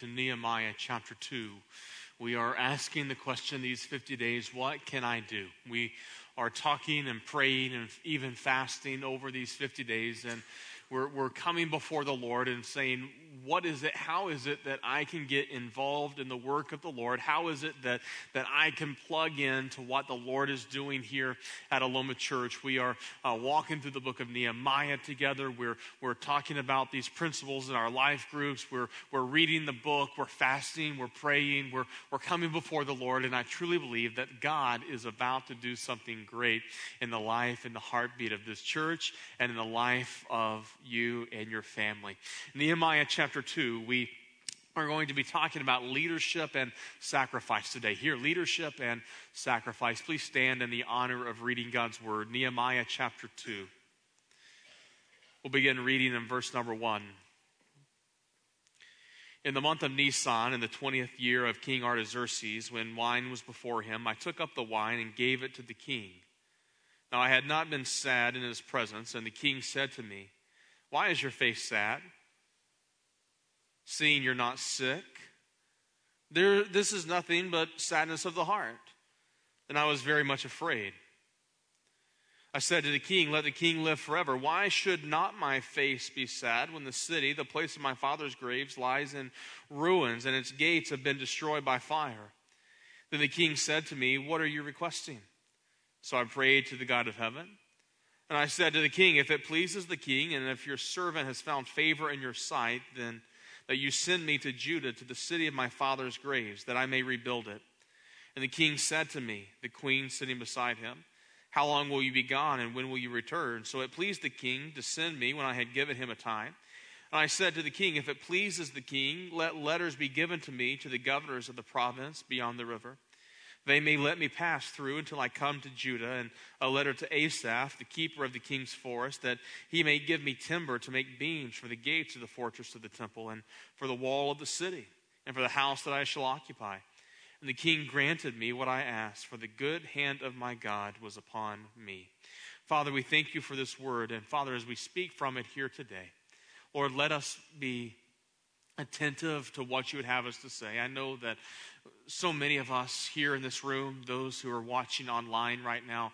to Nehemiah chapter 2. We are asking the question these 50 days what can I do? We are talking and praying and even fasting over these 50 days, and we're, we're coming before the Lord and saying, what is it, how is it that I can get involved in the work of the Lord? How is it that, that I can plug in to what the Lord is doing here at Aloma Church? We are uh, walking through the book of Nehemiah together. We're, we're talking about these principles in our life groups. We're, we're reading the book. We're fasting. We're praying. We're, we're coming before the Lord. And I truly believe that God is about to do something great in the life and the heartbeat of this church and in the life of you and your family. Nehemiah chapter 2, we are going to be talking about leadership and sacrifice today. Here, leadership and sacrifice. Please stand in the honor of reading God's word. Nehemiah chapter 2. We'll begin reading in verse number 1. In the month of Nisan, in the 20th year of King Artaxerxes, when wine was before him, I took up the wine and gave it to the king. Now I had not been sad in his presence, and the king said to me, Why is your face sad? Seeing you're not sick. There, this is nothing but sadness of the heart. And I was very much afraid. I said to the king, Let the king live forever. Why should not my face be sad when the city, the place of my father's graves, lies in ruins and its gates have been destroyed by fire? Then the king said to me, What are you requesting? So I prayed to the God of heaven. And I said to the king, If it pleases the king, and if your servant has found favor in your sight, then that you send me to Judah, to the city of my father's graves, that I may rebuild it. And the king said to me, the queen sitting beside him, How long will you be gone, and when will you return? So it pleased the king to send me when I had given him a time. And I said to the king, If it pleases the king, let letters be given to me to the governors of the province beyond the river they may let me pass through until I come to Judah, and a letter to Asaph, the keeper of the king's forest, that he may give me timber to make beams for the gates of the fortress of the temple, and for the wall of the city, and for the house that I shall occupy. And the king granted me what I asked, for the good hand of my God was upon me. Father, we thank you for this word, and Father, as we speak from it here today, Lord, let us be attentive to what you would have us to say. I know that so many of us here in this room, those who are watching online right now,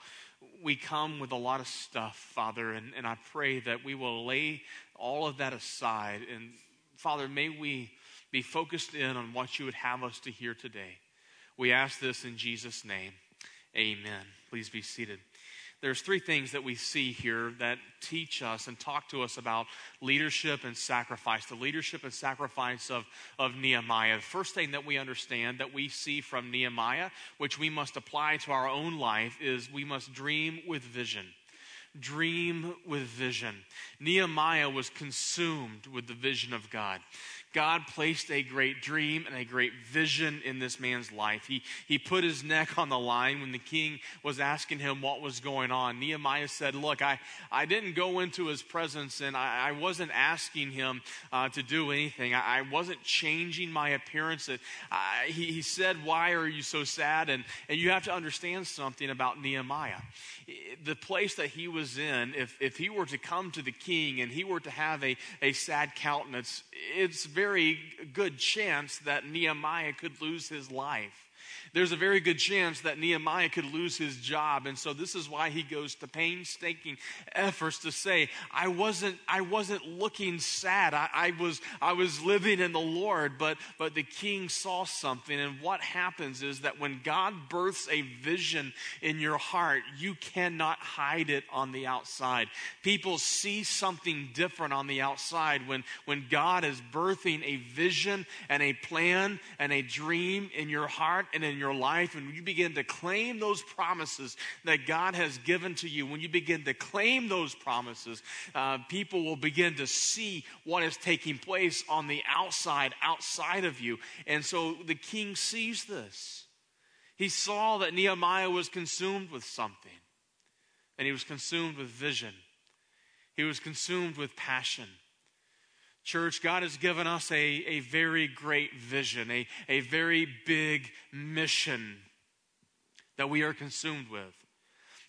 we come with a lot of stuff, Father, and, and I pray that we will lay all of that aside. And Father, may we be focused in on what you would have us to hear today. We ask this in Jesus' name. Amen. Please be seated there's three things that we see here that teach us and talk to us about leadership and sacrifice, the leadership and sacrifice of, of Nehemiah. The first thing that we understand that we see from Nehemiah, which we must apply to our own life, is we must dream with vision dream with vision. Nehemiah was consumed with the vision of God. God placed a great dream and a great vision in this man's life. He, he put his neck on the line when the king was asking him what was going on. Nehemiah said, Look, I, I didn't go into his presence and I, I wasn't asking him uh, to do anything. I, I, wasn't changing my appearance. I, he, he said, Why are you so sad? And, and you have to understand something about Nehemiah. The place that he was in, if, if he were to come to the king and he were to have a, a sad countenance, it's very very good chance that Nehemiah could lose his life there's a very good chance that Nehemiah could lose his job. And so this is why he goes to painstaking efforts to say, I wasn't, I wasn't looking sad. I, I was, I was living in the Lord, but, but the king saw something. And what happens is that when God births a vision in your heart, you cannot hide it on the outside. People see something different on the outside when, when God is birthing a vision and a plan and a dream in your heart and in your life, and you begin to claim those promises that God has given to you, when you begin to claim those promises, uh, people will begin to see what is taking place on the outside, outside of you. And so the king sees this. He saw that Nehemiah was consumed with something, and he was consumed with vision, he was consumed with passion. Church, God has given us a, a very great vision, a, a very big mission that we are consumed with.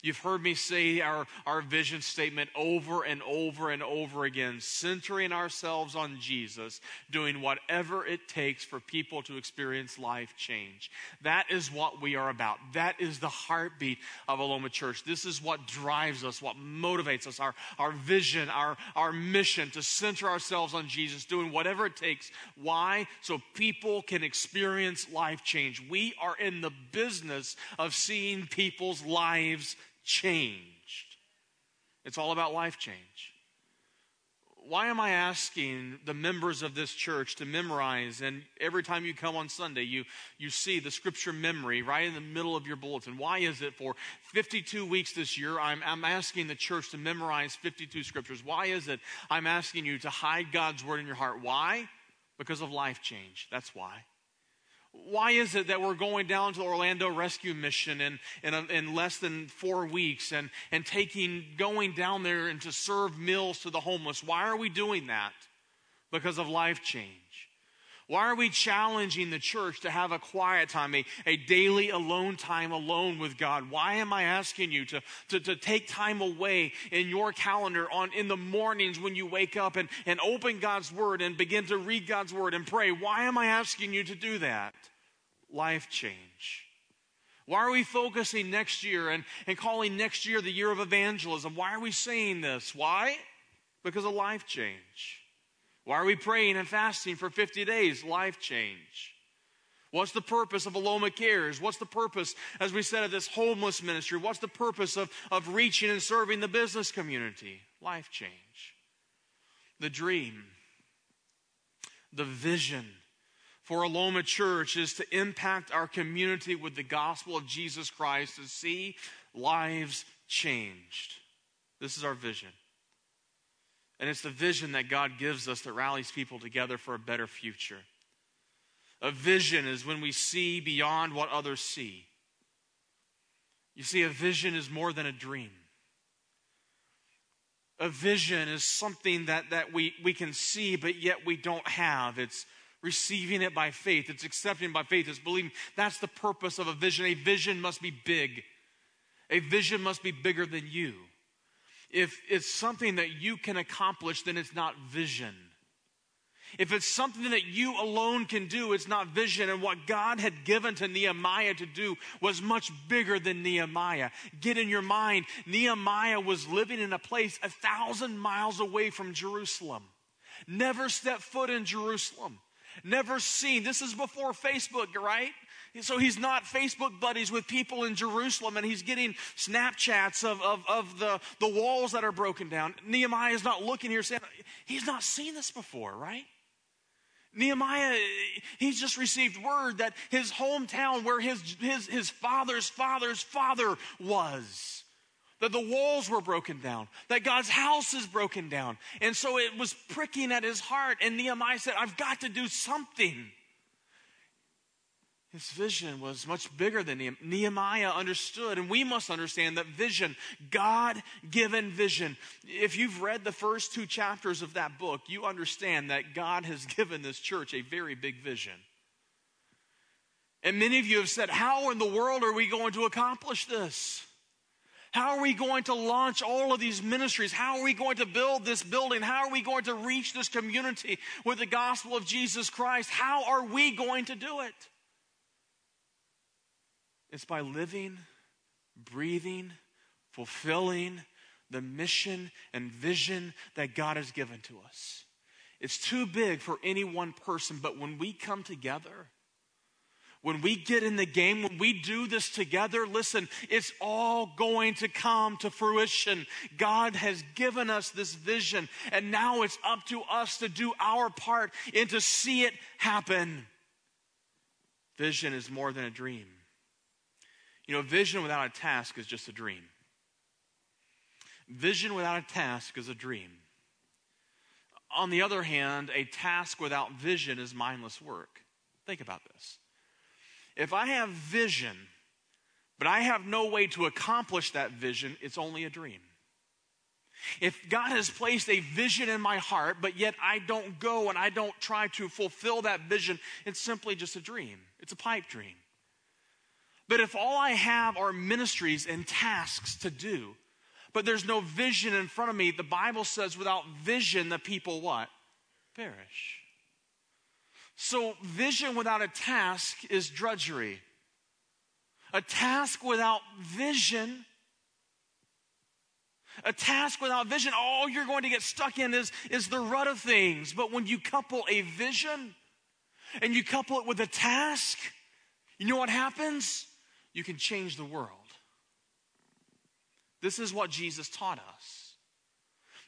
You've heard me say our, our vision statement over and over and over again, centering ourselves on Jesus, doing whatever it takes for people to experience life change. That is what we are about. That is the heartbeat of Aloma Church. This is what drives us, what motivates us, our, our vision, our, our mission to center ourselves on Jesus, doing whatever it takes. Why? So people can experience life change. We are in the business of seeing people's lives changed. It's all about life change. Why am I asking the members of this church to memorize? And every time you come on Sunday, you, you see the scripture memory right in the middle of your bulletin. Why is it for 52 weeks this year? I'm, I'm asking the church to memorize 52 scriptures. Why is it I'm asking you to hide God's word in your heart? Why? Because of life change. That's why. Why is it that we're going down to the Orlando Rescue Mission in, in, a, in, less than four weeks and, and taking, going down there and to serve meals to the homeless? Why are we doing that? Because of life change. Why are we challenging the church to have a quiet time, a, a daily alone time alone with God? Why am I asking you to, to, to take time away in your calendar on in the mornings when you wake up and, and open God's word and begin to read God's word and pray? Why am I asking you to do that? Life change. Why are we focusing next year and, and calling next year the year of evangelism? Why are we saying this? Why? Because of life change. Why are we praying and fasting for 50 days? Life change. What's the purpose of Aloma Cares? What's the purpose, as we said, of this homeless ministry? What's the purpose of, of reaching and serving the business community? Life change. The dream, the vision for Aloma Church is to impact our community with the gospel of Jesus Christ, to see lives changed. This is our vision. And it's the vision that God gives us that rallies people together for a better future. A vision is when we see beyond what others see. You see, a vision is more than a dream. A vision is something that, that we, we can see, but yet we don't have. It's receiving it by faith, it's accepting by faith, it's believing. That's the purpose of a vision. A vision must be big, a vision must be bigger than you. If it's something that you can accomplish, then it's not vision. If it's something that you alone can do, it's not vision. And what God had given to Nehemiah to do was much bigger than Nehemiah. Get in your mind, Nehemiah was living in a place a thousand miles away from Jerusalem. Never stepped foot in Jerusalem. Never seen. This is before Facebook, right? So he's not Facebook buddies with people in Jerusalem and he's getting Snapchats of, of, of the, the walls that are broken down. Nehemiah is not looking here saying, he's not seen this before, right? Nehemiah, he's just received word that his hometown, where his, his, his father's father's father was, that the walls were broken down, that God's house is broken down. And so it was pricking at his heart. And Nehemiah said, I've got to do something. His vision was much bigger than Nehemiah understood, and we must understand that vision, God given vision. If you've read the first two chapters of that book, you understand that God has given this church a very big vision. And many of you have said, How in the world are we going to accomplish this? How are we going to launch all of these ministries? How are we going to build this building? How are we going to reach this community with the gospel of Jesus Christ? How are we going to do it? It's by living, breathing, fulfilling the mission and vision that God has given to us. It's too big for any one person, but when we come together, when we get in the game, when we do this together, listen, it's all going to come to fruition. God has given us this vision, and now it's up to us to do our part and to see it happen. Vision is more than a dream. You know, vision without a task is just a dream. Vision without a task is a dream. On the other hand, a task without vision is mindless work. Think about this. If I have vision, but I have no way to accomplish that vision, it's only a dream. If God has placed a vision in my heart, but yet I don't go and I don't try to fulfill that vision, it's simply just a dream. It's a pipe dream. But if all I have are ministries and tasks to do, but there's no vision in front of me, the Bible says without vision, the people what? Perish. So, vision without a task is drudgery. A task without vision, a task without vision, all you're going to get stuck in is, is the rut of things. But when you couple a vision and you couple it with a task, you know what happens? You can change the world. This is what Jesus taught us.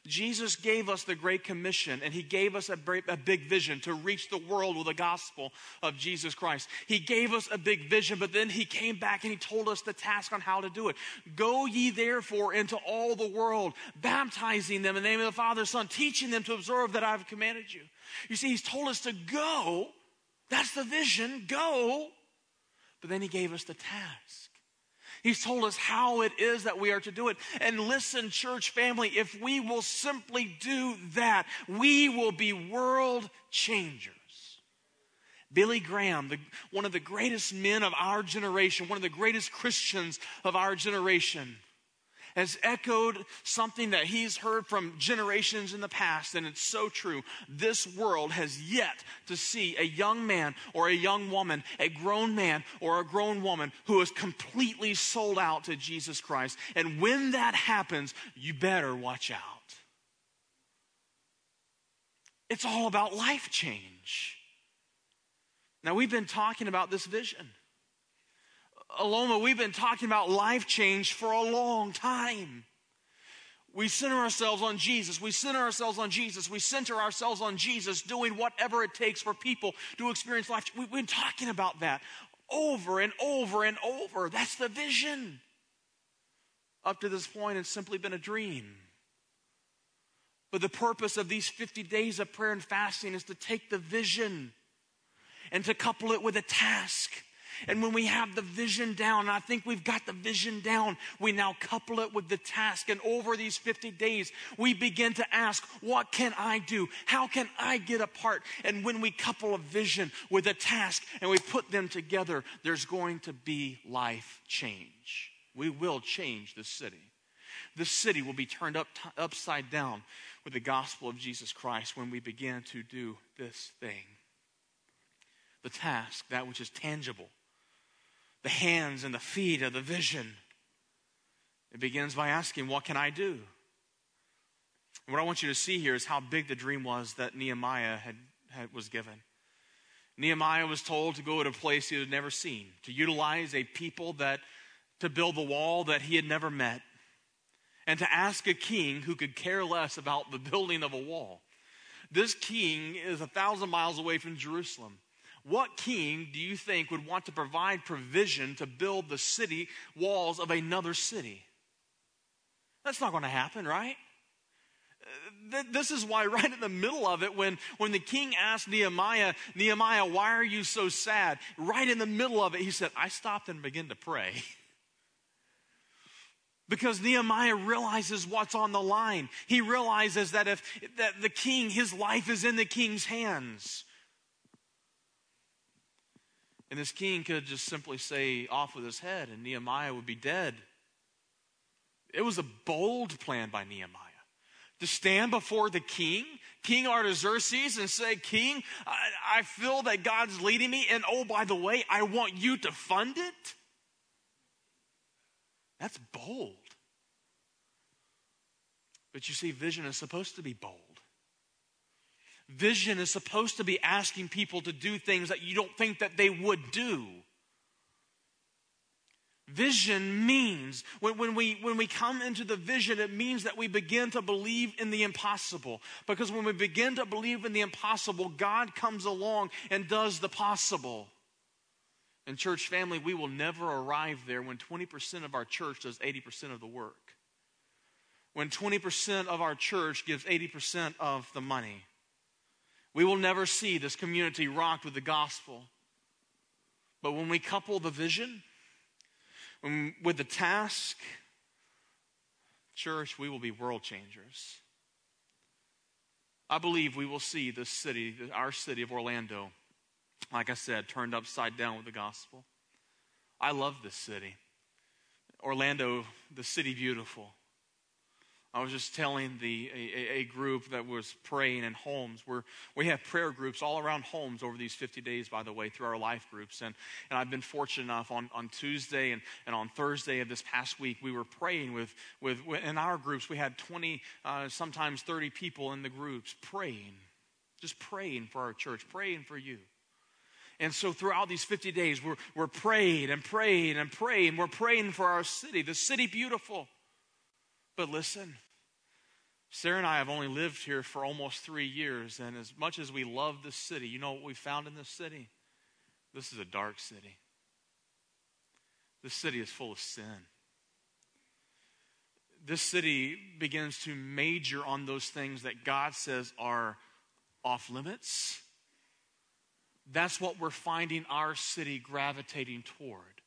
Jesus gave us the Great Commission and He gave us a, big vision to reach the world with the gospel of Jesus Christ. He gave us a big vision, but then He came back and He told us the task on how to do it. Go ye therefore into all the world, baptizing them in the name of the Father, Son, teaching them to observe that I've commanded you. You see, He's told us to go. That's the vision. Go. But then He gave us the task. He's told us how it is that we are to do it. And listen, church family, if we will simply do that, we will be world changers. Billy Graham, the, one of the greatest men of our generation, one of the greatest Christians of our generation, has echoed something that he's heard from generations in the past, and it's so true. This world has yet to see a young man or a young woman, a grown man or a grown woman who is completely sold out to Jesus Christ. And when that happens, you better watch out. It's all about life change. Now, we've been talking about this vision. Aloma, we've been talking about life change for a long time. We center ourselves on Jesus. We center ourselves on Jesus. We center ourselves on Jesus, doing whatever it takes for people to experience life. We've been talking about that over and over and over. That's the vision. Up to this point, it's simply been a dream. But the purpose of these 50 days of prayer and fasting is to take the vision and to couple it with a task and when we have the vision down, and I think we've got the vision down, we now couple it with the task. And over these 50 days, we begin to ask, what can I do? How can I get a part? And when we couple a vision with a task and we put them together, there's going to be life change. We will change the city. The city will be turned up, upside down with the gospel of Jesus Christ when we begin to do this thing. The task, that which is tangible, the hands and the feet of the vision. It begins by asking, What can I do? And what I want you to see here is how big the dream was that Nehemiah had, had, was given. Nehemiah was told to go to a place he had never seen, to utilize a people that to build the wall that he had never met, and to ask a king who could care less about the building of a wall. This king is a thousand miles away from Jerusalem. What king do you think would want to provide provision to build the city walls of another city? That's not going to happen, right? Uh, this is why, right in the middle of it, when, when the king asked Nehemiah, Nehemiah, why are you so sad? Right in the middle of it, he said, I stopped and began to pray. because Nehemiah realizes what's on the line. He realizes that if that the king, his life is in the king's hands. And this king could just simply say, off with his head, and Nehemiah would be dead. It was a bold plan by Nehemiah to stand before the king, King Artaxerxes, and say, King, I, I feel that God's leading me, and oh, by the way, I want you to fund it. That's bold. But you see, vision is supposed to be bold. Vision is supposed to be asking people to do things that you don't think that they would do. Vision means, when, when, we, when we come into the vision, it means that we begin to believe in the impossible. Because when we begin to believe in the impossible, God comes along and does the possible. And, church family, we will never arrive there when 20% of our church does 80% of the work. When 20% of our church gives 80% of the money. We will never see this community rocked with the gospel. But when we couple the vision with the task, church, we will be world changers. I believe we will see this city, our city of Orlando, like I said, turned upside down with the gospel. I love this city. Orlando, the city beautiful. I was just telling the a, a, group that was praying in homes. Where we have prayer groups all around homes over these 50 days, by the way, through our life groups. And, and I've been fortunate enough on, on Tuesday and, and on Thursday of this past week, we were praying with, with in our groups, we had 20, uh, sometimes 30 people in the groups praying, just praying for our church, praying for you. And so throughout these 50 days, we're, we're praying and praying and praying. We're praying for our city, the city beautiful. But listen, Sarah and I have only lived here for almost three years, and as much as we love this city, you know what we found in this city? This is a dark city. This city is full of sin. This city begins to major on those things that God says are off limits. That's what we're finding our city gravitating toward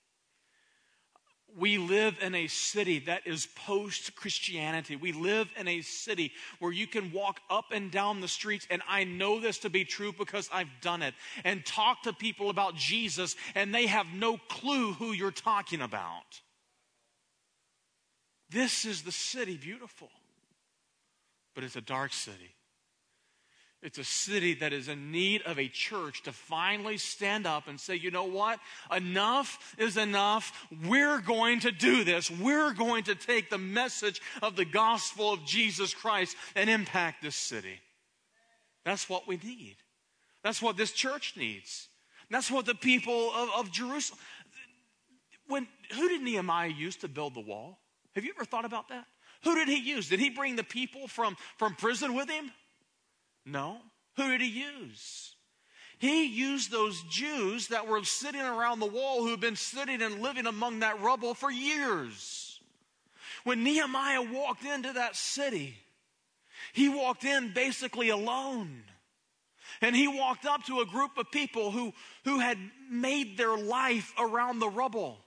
we live in a city that is post Christianity. We live in a city where you can walk up and down the streets, and I know this to be true because I've done it, and talk to people about Jesus, and they have no clue who you're talking about. This is the city, beautiful, but it's a dark city. It's a city that is in need of a church to finally stand up and say, you know what? Enough is enough. We're going to do this. We're going to take the message of the gospel of Jesus Christ and impact this city. That's what we need. That's what this church needs. That's what the people of, of Jerusalem. When, who did Nehemiah use to build the wall? Have you ever thought about that? Who did he use? Did he bring the people from, from prison with him? No. Who did he use? He used those Jews that were sitting around the wall who had been sitting and living among that rubble for years. When Nehemiah walked into that city, he walked in basically alone. And he walked up to a group of people who, who had made their life around the rubble.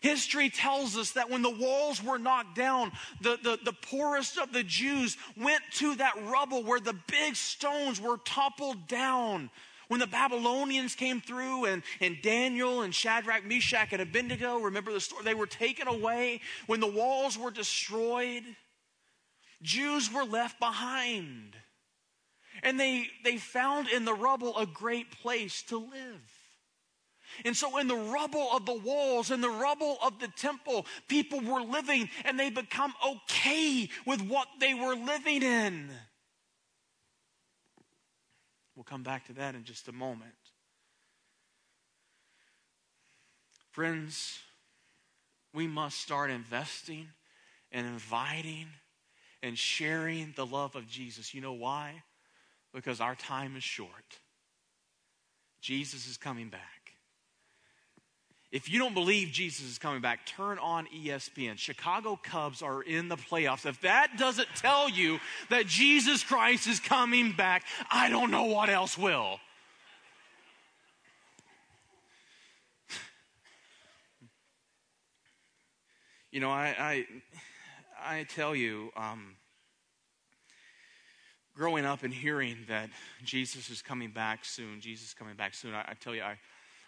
History tells us that when the walls were knocked down, the, the, the, poorest of the Jews went to that rubble where the big stones were toppled down. When the Babylonians came through and, and Daniel and Shadrach, Meshach, and Abednego, remember the story? They were taken away. When the walls were destroyed, Jews were left behind. And they, they found in the rubble a great place to live. And so, in the rubble of the walls, in the rubble of the temple, people were living and they become okay with what they were living in. We'll come back to that in just a moment. Friends, we must start investing and inviting and sharing the love of Jesus. You know why? Because our time is short. Jesus is coming back. If you don't believe Jesus is coming back, turn on ESPN. Chicago Cubs are in the playoffs. If that doesn't tell you that Jesus Christ is coming back, I don't know what else will. You know, I, I, I tell you, um, growing up and hearing that Jesus is coming back soon, Jesus is coming back soon, I, I tell you, I,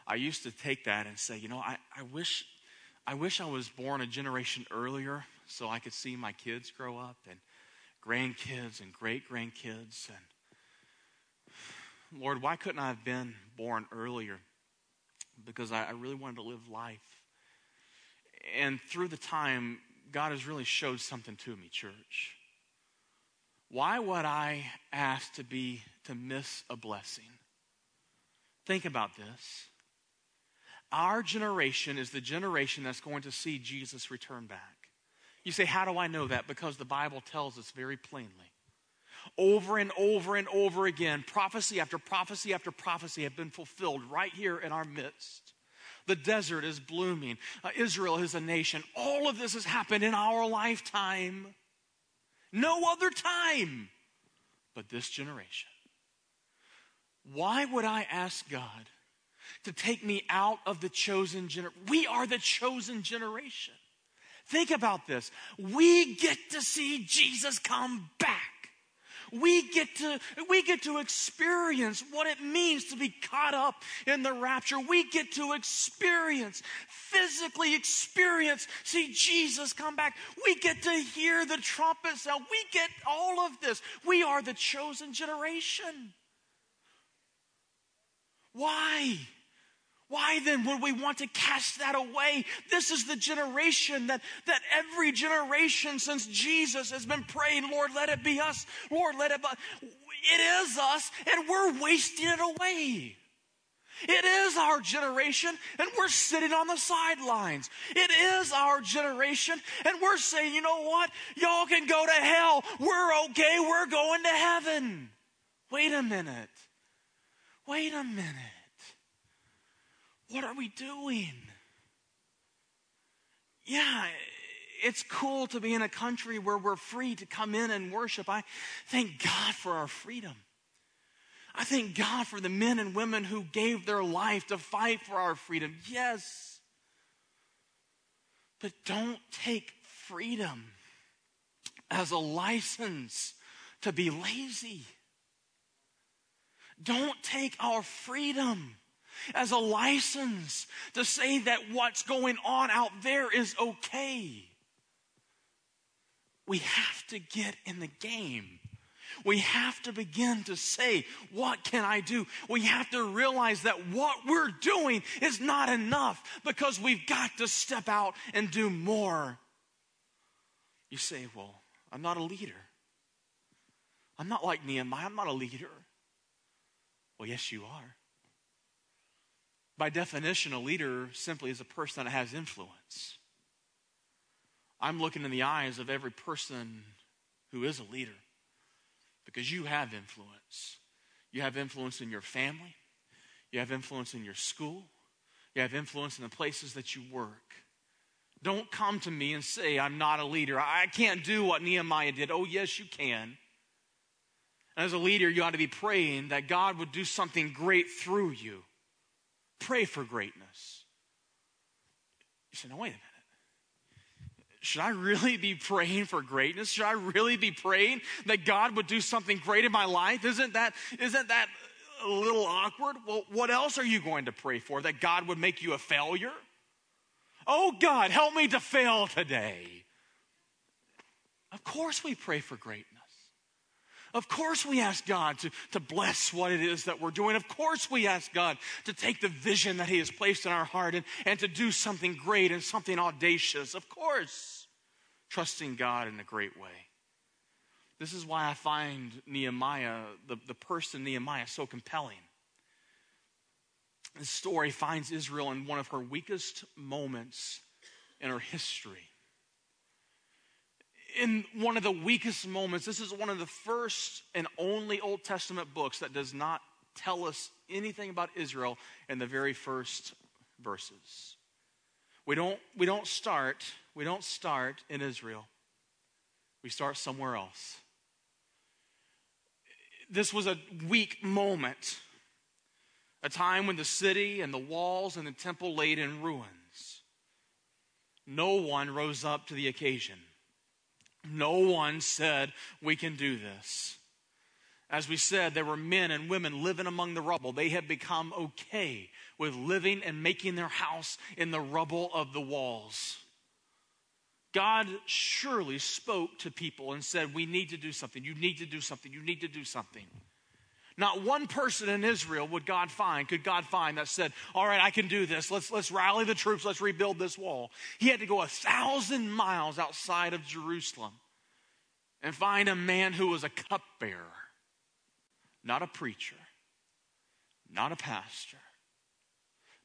I used to take that and say, you know, I, I wish I wish I was born a generation earlier so I could see my kids grow up and grandkids and great grandkids and Lord, why couldn't I have been born earlier? Because I, I really wanted to live life. And through the time, God has really showed something to me, church. Why would I ask to be to miss a blessing? Think about this. Our generation is the generation that's going to see Jesus return back. You say, How do I know that? Because the Bible tells us very plainly. Over and over and over again, prophecy after prophecy after prophecy have been fulfilled right here in our midst. The desert is blooming. Uh, Israel is a nation. All of this has happened in our lifetime. No other time but this generation. Why would I ask God to take me out of the chosen generation. We are the chosen generation. Think about this. We get to see Jesus come back. we get to, we get to experience what it means to be caught up in the rapture. We get to experience, physically experience, see Jesus come back. We get to hear the trumpet sound. We get all of this. We are the chosen generation. Why? Why then would we want to cast that away? This is the generation that, that every generation since Jesus has been praying, Lord, let it be us. Lord, let it be. It is us, and we're wasting it away. It is our generation, and we're sitting on the sidelines. It is our generation, and we're saying, you know what? Y'all can go to hell. We're okay. We're going to heaven. Wait a minute. Wait a minute. What are we doing? Yeah, it's cool to be in a country where we're free to come in and worship. I thank God for our freedom. I thank God for the men and women who gave their life to fight for our freedom. Yes. But don't take freedom as a license to be lazy. Don't take our freedom as a license to say that what's going on out there is okay. We have to get in the game. We have to begin to say, What can I do? We have to realize that what we're doing is not enough because we've got to step out and do more. You say, Well, I'm not a leader. I'm not like Nehemiah, I'm not a leader. Well, yes, you are. By definition, a leader simply is a person that has influence. I'm looking in the eyes of every person who is a leader because you have influence. You have influence in your family, you have influence in your school, you have influence in the places that you work. Don't come to me and say, I'm not a leader. I can't do what Nehemiah did. Oh, yes, you can. And as a leader, you ought to be praying that God would do something great through you. Pray for greatness. You say, no, wait a minute. Should I really be praying for greatness? Should I really be praying that God would do something great in my life? Isn't that, isn't that a little awkward? Well, what else are you going to pray for? That God would make you a failure? Oh, God, help me to fail today. Of course, we pray for greatness. Of course, we ask God to, to bless what it is that we're doing. Of course, we ask God to take the vision that He has placed in our heart and, and to do something great and something audacious. Of course, trusting God in a great way. This is why I find Nehemiah, the, the person Nehemiah, so compelling. This story finds Israel in one of her weakest moments in her history in one of the weakest moments. This is one of the first and only Old Testament books that does not tell us anything about Israel in the very first verses. We don't, we don't start, we don't start in Israel. We start somewhere else. This was a weak moment, a time when the city and the walls and the temple laid in ruins. No one rose up to the occasion. No one said, We can do this. As we said, there were men and women living among the rubble. They had become okay with living and making their house in the rubble of the walls. God surely spoke to people and said, We need to do something. You need to do something. You need to do something. Not one person in Israel would God find, could God find that said, All right, I can do this. Let's, let's rally the troops. Let's rebuild this wall. He had to go a thousand miles outside of Jerusalem and find a man who was a cupbearer, not a preacher, not a pastor,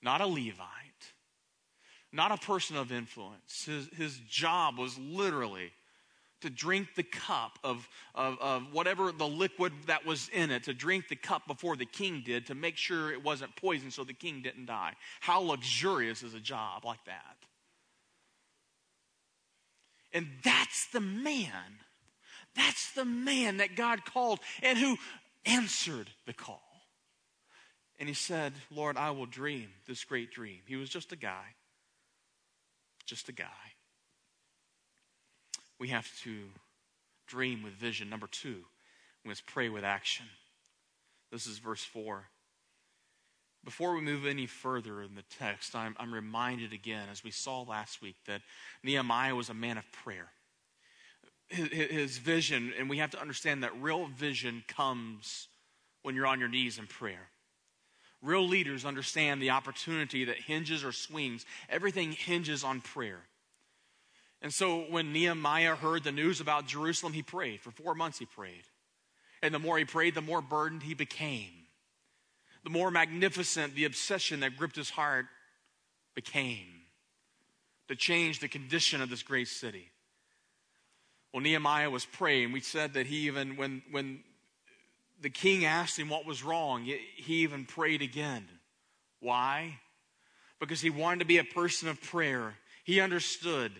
not a Levite, not a person of influence. His, his job was literally to drink the cup of, of, of, whatever the liquid that was in it, to drink the cup before the king did to make sure it wasn't poison so the king didn't die. How luxurious is a job like that? And that's the man, that's the man that God called and who answered the call. And he said, Lord, I will dream this great dream. He was just a guy, just a guy we have to dream with vision. Number two, We must pray with action. This is verse 4. Before we move any further in the text, I'm, I'm reminded again, as we saw last week, that Nehemiah was a man of prayer. His, his vision, and we have to understand that real vision comes when you're on your knees in prayer. Real leaders understand the opportunity that hinges or swings. Everything hinges on prayer. And so when Nehemiah heard the news about Jerusalem, he prayed. For four months, he prayed. And the more he prayed, the more burdened he became. The more magnificent the obsession that gripped his heart became to change the condition of this great city. Well, Nehemiah was praying. We said that he even, when, when the king asked him what was wrong, he even prayed again. Why? Because he wanted to be a person of prayer. He understood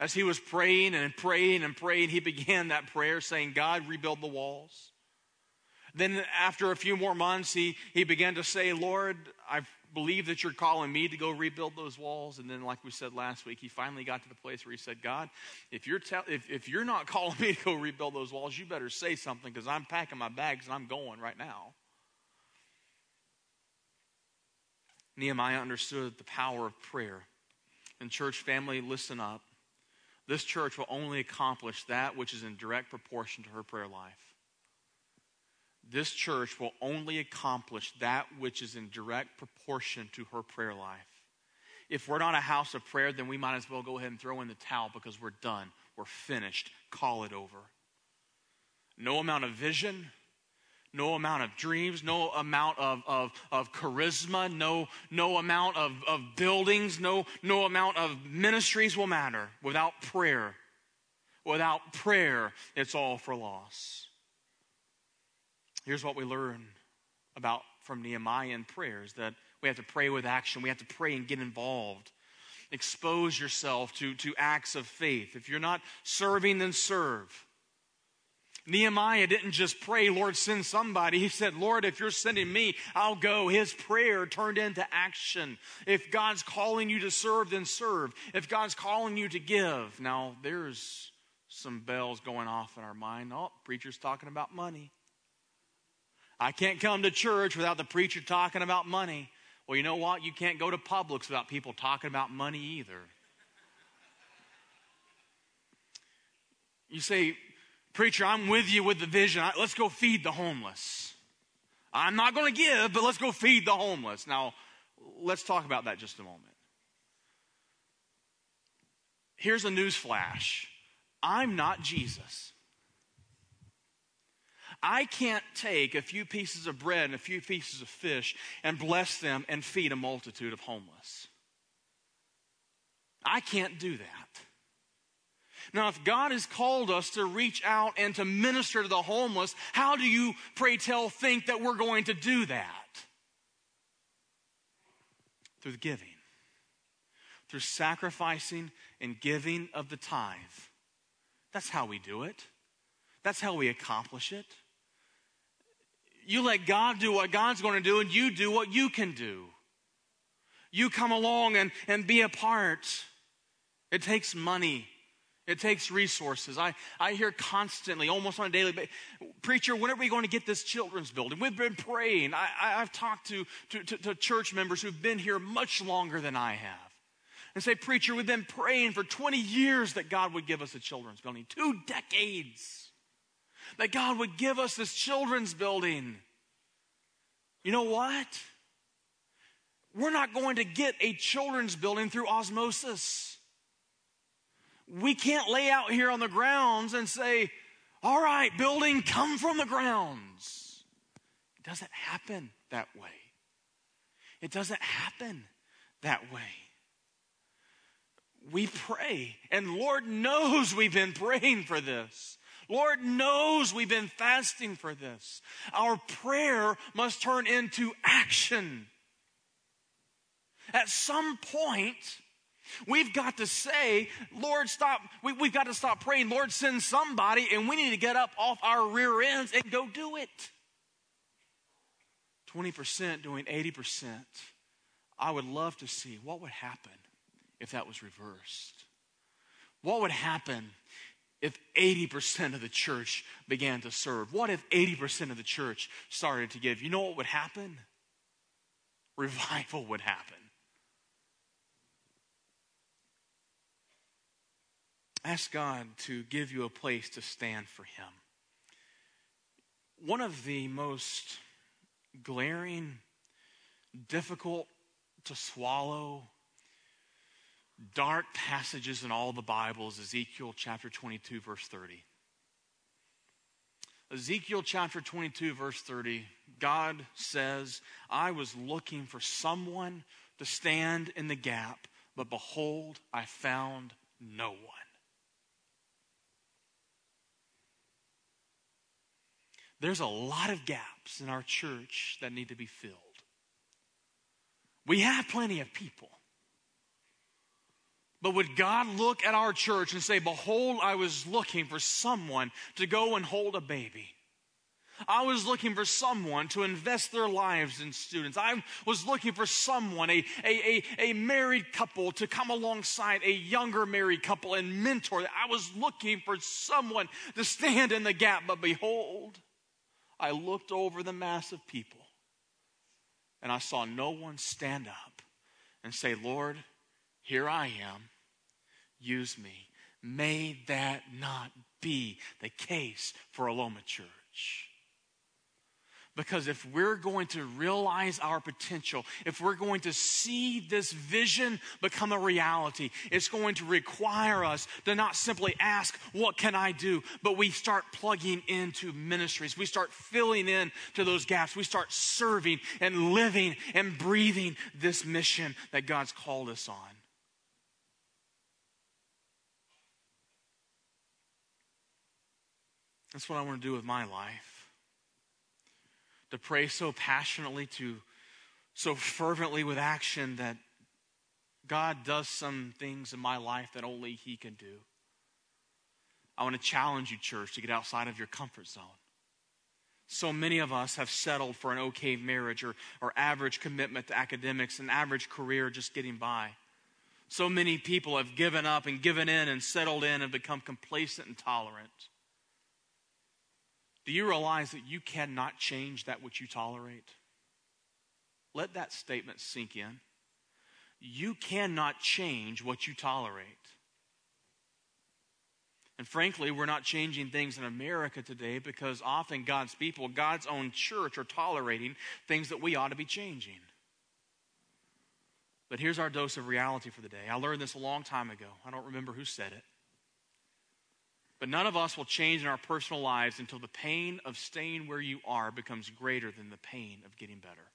as he was praying and praying and praying, he began that prayer saying, God, rebuild the walls. Then, after a few more months, he, he began to say, Lord, I believe that you're calling me to go rebuild those walls. And then, like we said last week, he finally got to the place where he said, God, if you're, te- if, if you're not calling me to go rebuild those walls, you better say something because I'm packing my bags and I'm going right now. Nehemiah understood the power of prayer. And, church family, listen up. This church will only accomplish that which is in direct proportion to her prayer life. This church will only accomplish that which is in direct proportion to her prayer life. If we're not a house of prayer, then we might as well go ahead and throw in the towel because we're done. We're finished. Call it over. No amount of vision, no amount of dreams, no amount of, of, of charisma, no, no amount of, of buildings, no, no amount of ministries will matter without prayer. Without prayer, it's all for loss. Here's what we learn about from Nehemiah in prayers that we have to pray with action. We have to pray and get involved. Expose yourself to, to acts of faith. If you're not serving, then serve. Nehemiah didn't just pray, Lord, send somebody. He said, Lord, if you're sending me, I'll go. His prayer turned into action. If God's calling you to serve, then serve. If God's calling you to give, now there's some bells going off in our mind. Oh, preacher's talking about money. I can't come to church without the preacher talking about money. Well, you know what? You can't go to Publix without people talking about money either. You say, Preacher, I'm with you with the vision. Let's go feed the homeless. I'm not going to give, but let's go feed the homeless. Now, let's talk about that just a moment. Here's a news flash I'm not Jesus. I can't take a few pieces of bread and a few pieces of fish and bless them and feed a multitude of homeless. I can't do that. Now, if God has called us to reach out and to minister to the homeless, how do you, pray tell, think that we're going to do that? Through the giving, through sacrificing and giving of the tithe. That's how we do it, that's how we accomplish it. You let God do what God's going to do, and you do what you can do. You come along and, and be a part. It takes money. It takes resources. I, I hear constantly, almost on a daily basis, Preacher, when are we going to get this children's building? We've been praying. I, have talked to, to, to, to church members who've been here much longer than I have and say, Preacher, we've been praying for 20 years that God would give us a children's building. Two decades. That God would give us this children's building. You know what? We're not going to get a children's building through osmosis we can't lay out here on the grounds and say, all right, building, come from the grounds. It doesn't happen that way. It doesn't happen that way. We pray, and Lord knows we've been praying for this. Lord knows we've been fasting for this. Our prayer must turn into action. At some point, We've got to say, Lord, stop. We, have got to stop praying, Lord, send somebody, and we need to get up off our rear ends and go do it. 20% doing 80%. I would love to see what would happen if that was reversed. What would happen if 80% of the church began to serve? What if 80% of the church started to give? You know what would happen? Revival would happen. Ask God to give you a place to stand for Him. One of the most glaring, difficult to swallow, dark passages in all the Bibles, Ezekiel chapter 22, verse 30. Ezekiel chapter 22, verse 30, God says, I was looking for someone to stand in the gap, but behold, I found no one. There's a lot of gaps in our church that need to be filled. We have plenty of people. But would God look at our church and say, Behold, I was looking for someone to go and hold a baby? I was looking for someone to invest their lives in students. I was looking for someone, a, a, a, a, married couple, to come alongside a younger married couple and mentor. I was looking for someone to stand in the gap. But behold, I looked over the mass of people and I saw no one stand up and say, Lord, here I am. Use me. May that not be the case for Aloma Church. Because if we're going to realize our potential, if we're going to see this vision become a reality, it's going to require us to not simply ask, What can I do? but we start plugging into ministries. We start filling in to those gaps. We start serving and living and breathing this mission that God's called us on. That's what I want to do with my life to pray so passionately, to so fervently with action that God does some things in my life that only He can do. I want to challenge you, church, to get outside of your comfort zone. So many of us have settled for an okay marriage or, or average commitment to academics, an average career just getting by. So many people have given up and given in and settled in and become complacent and tolerant. Do you realize that you cannot change that which you tolerate? Let that statement sink in. You cannot change what you tolerate. And frankly, we're not changing things in America today because often God's people, God's own church, are tolerating things that we ought to be changing. But here's our dose of reality for the day. I learned this a long time ago. I don't remember who said it. But none of us will change in our personal lives until the pain of staying where you are becomes greater than the pain of getting better.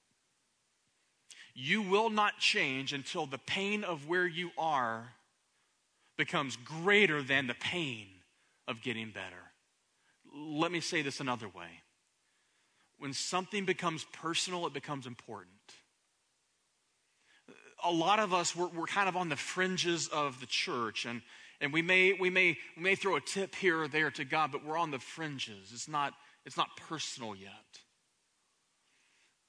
You will not change until the pain of where you are becomes greater than the pain of getting better. Let me say this another way. When something becomes personal, it becomes important. A lot of us, we're, we're kind of on the fringes of the church, and and we may, we, may, we may throw a tip here or there to God, but we're on the fringes. It's not, it's not personal yet.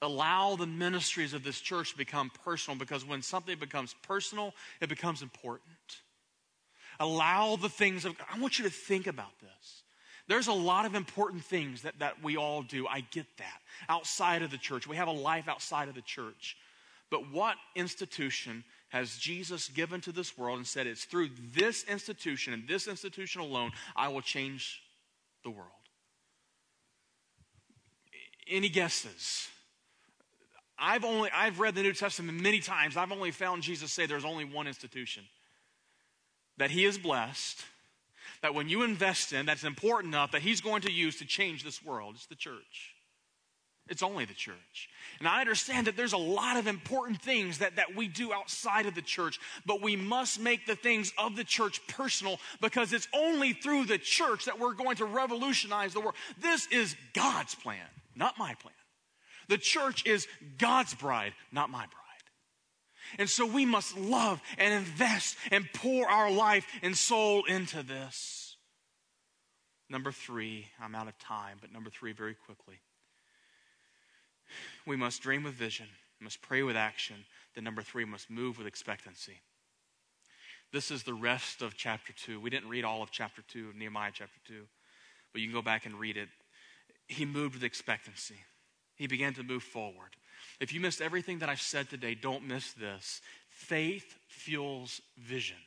Allow the ministries of this church to become personal because when something becomes personal, it becomes important. Allow the things of God. I want you to think about this. There's a lot of important things that, that we all do. I get that. Outside of the church. We have a life outside of the church. But what institution has Jesus given to this world and said, It's through this institution and this institution alone I will change the world. Any guesses? I've only I've read the New Testament many times. I've only found Jesus say there's only one institution that he is blessed, that when you invest in, that's important enough that he's going to use to change this world. It's the church. It's only the church. And I understand that there's a lot of important things that, that we do outside of the church, but we must make the things of the church personal because it's only through the church that we're going to revolutionize the world. This is God's plan, not my plan. The church is God's bride, not my bride. And so we must love and invest and pour our life and soul into this. Number three, I'm out of time, but number three, very quickly we must dream with vision, must pray with action. Then, number three, must move with expectancy. This is the rest of chapter 2. We didn't read all of chapter 2 of Nehemiah chapter 2, but you can go back and read it. He moved with expectancy, he began to move forward. If you missed everything that I've said today, don't miss this. Faith fuels vision.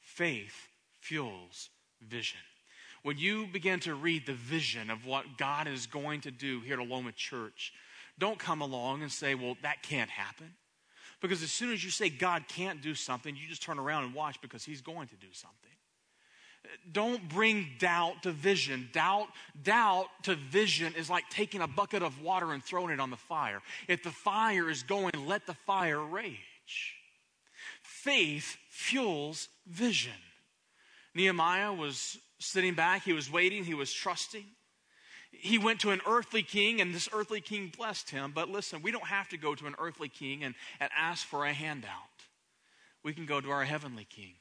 Faith fuels vision. When you begin to read the vision of what God is going to do here at Aloma Church, don't come along and say, well, that can't happen. Because as soon as you say God can't do something, you just turn around and watch because He's going to do something. Don't bring doubt to vision. Doubt, doubt to vision is like taking a bucket of water and throwing it on the fire. If the fire is going, let the fire rage. Faith fuels vision. Nehemiah was sitting back, he was waiting, he was trusting. He went to an earthly king, and this earthly king blessed him. But listen, we don't have to go to an earthly king and, and ask for a handout. We can go to our heavenly king.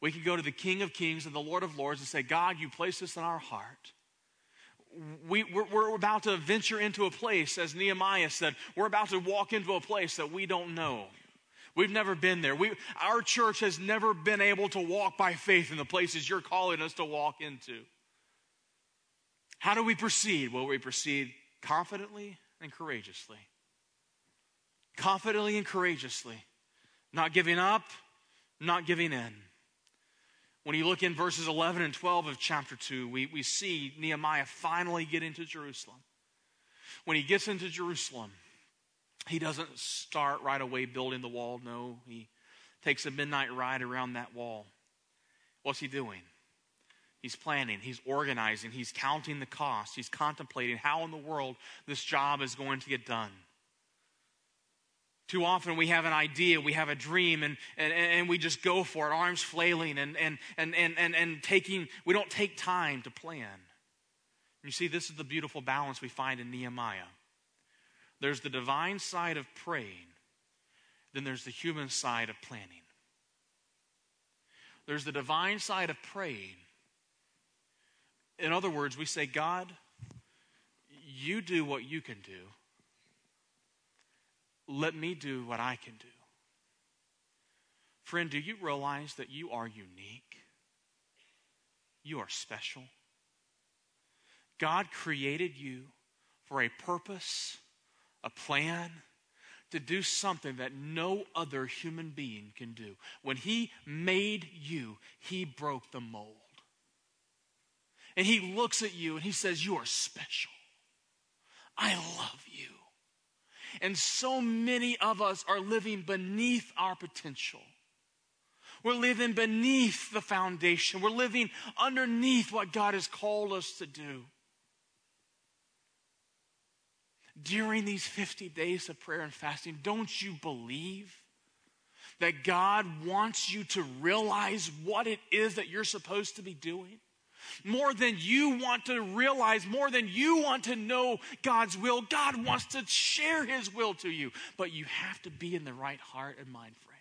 We can go to the King of Kings and the Lord of Lords and say, God, you placed this in our heart. We, we're, we're about to venture into a place, as Nehemiah said, we're about to walk into a place that we don't know. We've never been there. We, our church has never been able to walk by faith in the places you're calling us to walk into. How do we proceed? Well, we proceed confidently and courageously. Confidently and courageously. Not giving up, not giving in. When you look in verses 11 and 12 of chapter 2, we, we see Nehemiah finally get into Jerusalem. When he gets into Jerusalem, he doesn't start right away building the wall. No, he takes a midnight ride around that wall. What's he doing? He's planning, he's organizing, he's counting the cost, he's contemplating how in the world this job is going to get done. Too often we have an idea, we have a dream, and, and, and we just go for it, arms flailing and, and, and, and, and, and taking, we don't take time to plan. You see, this is the beautiful balance we find in Nehemiah. There's the divine side of praying, then there's the human side of planning. There's the divine side of praying. In other words, we say, God, you do what you can do. Let me do what I can do. Friend, do you realize that you are unique? You are special. God created you for a purpose a plan to do something that no other human being can do. When He made you, He broke the mold. And He looks at you and He says, You are special. I love you. And so many of us are living beneath our potential. We're living beneath the foundation. We're living underneath what God has called us to do during these 50 days of prayer and fasting, don't you believe that God wants you to realize what it is that you're supposed to be doing? More than you want to realize, more than you want to know God's will, God wants to share His will to you. But you have to be in the right heart and mind frame.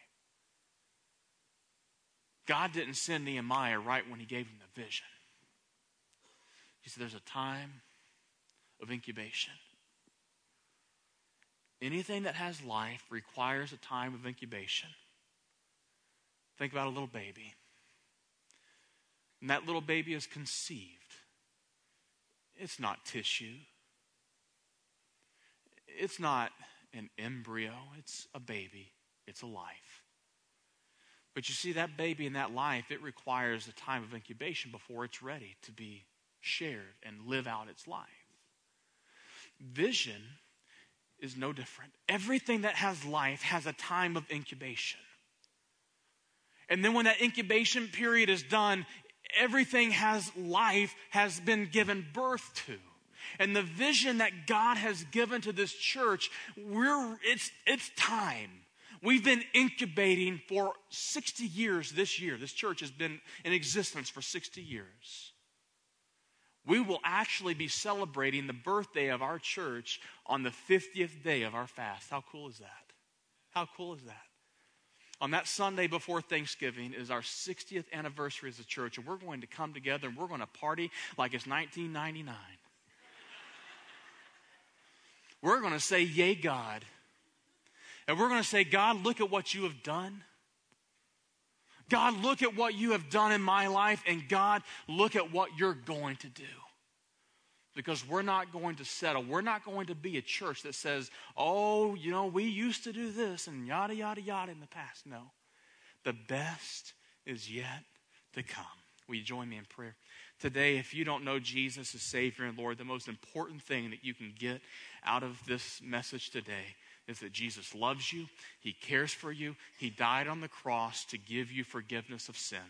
God didn't send Nehemiah right when He gave him the vision. He said, There's a time of incubation. Anything that has life requires a time of incubation. Think about a little baby. And that little baby is conceived. It's not tissue. It's not an embryo. It's a baby. It's a life. But you see, that baby and that life, it requires a time of incubation before it's ready to be shared and live out its life. Vision is no different. Everything that has life has a time of incubation. And then when that incubation period is done, everything has life has been given birth to. And the vision that God has given to this church, we're it's it's time. We've been incubating for 60 years this year. This church has been in existence for 60 years we will actually be celebrating the birthday of our church on the 50th day of our fast. How cool is that? How cool is that? On that Sunday before Thanksgiving is our 60th anniversary as a church, and we're going to come together and we're going to party like it's 1999. we're going to say, Yay, God. And we're going to say, God, look at what you have done. God, look at what you have done in my life, and God, look at what you're going to do. Because we're not going to settle. We're not going to be a church that says, oh, you know, we used to do this and yada, yada, yada in the past. No. The best is yet to come. Will you join me in prayer? Today, if you don't know Jesus as Savior and Lord, the most important thing that you can get out of this message today is that Jesus loves you, He cares for you, He died on the cross to give you forgiveness of sins.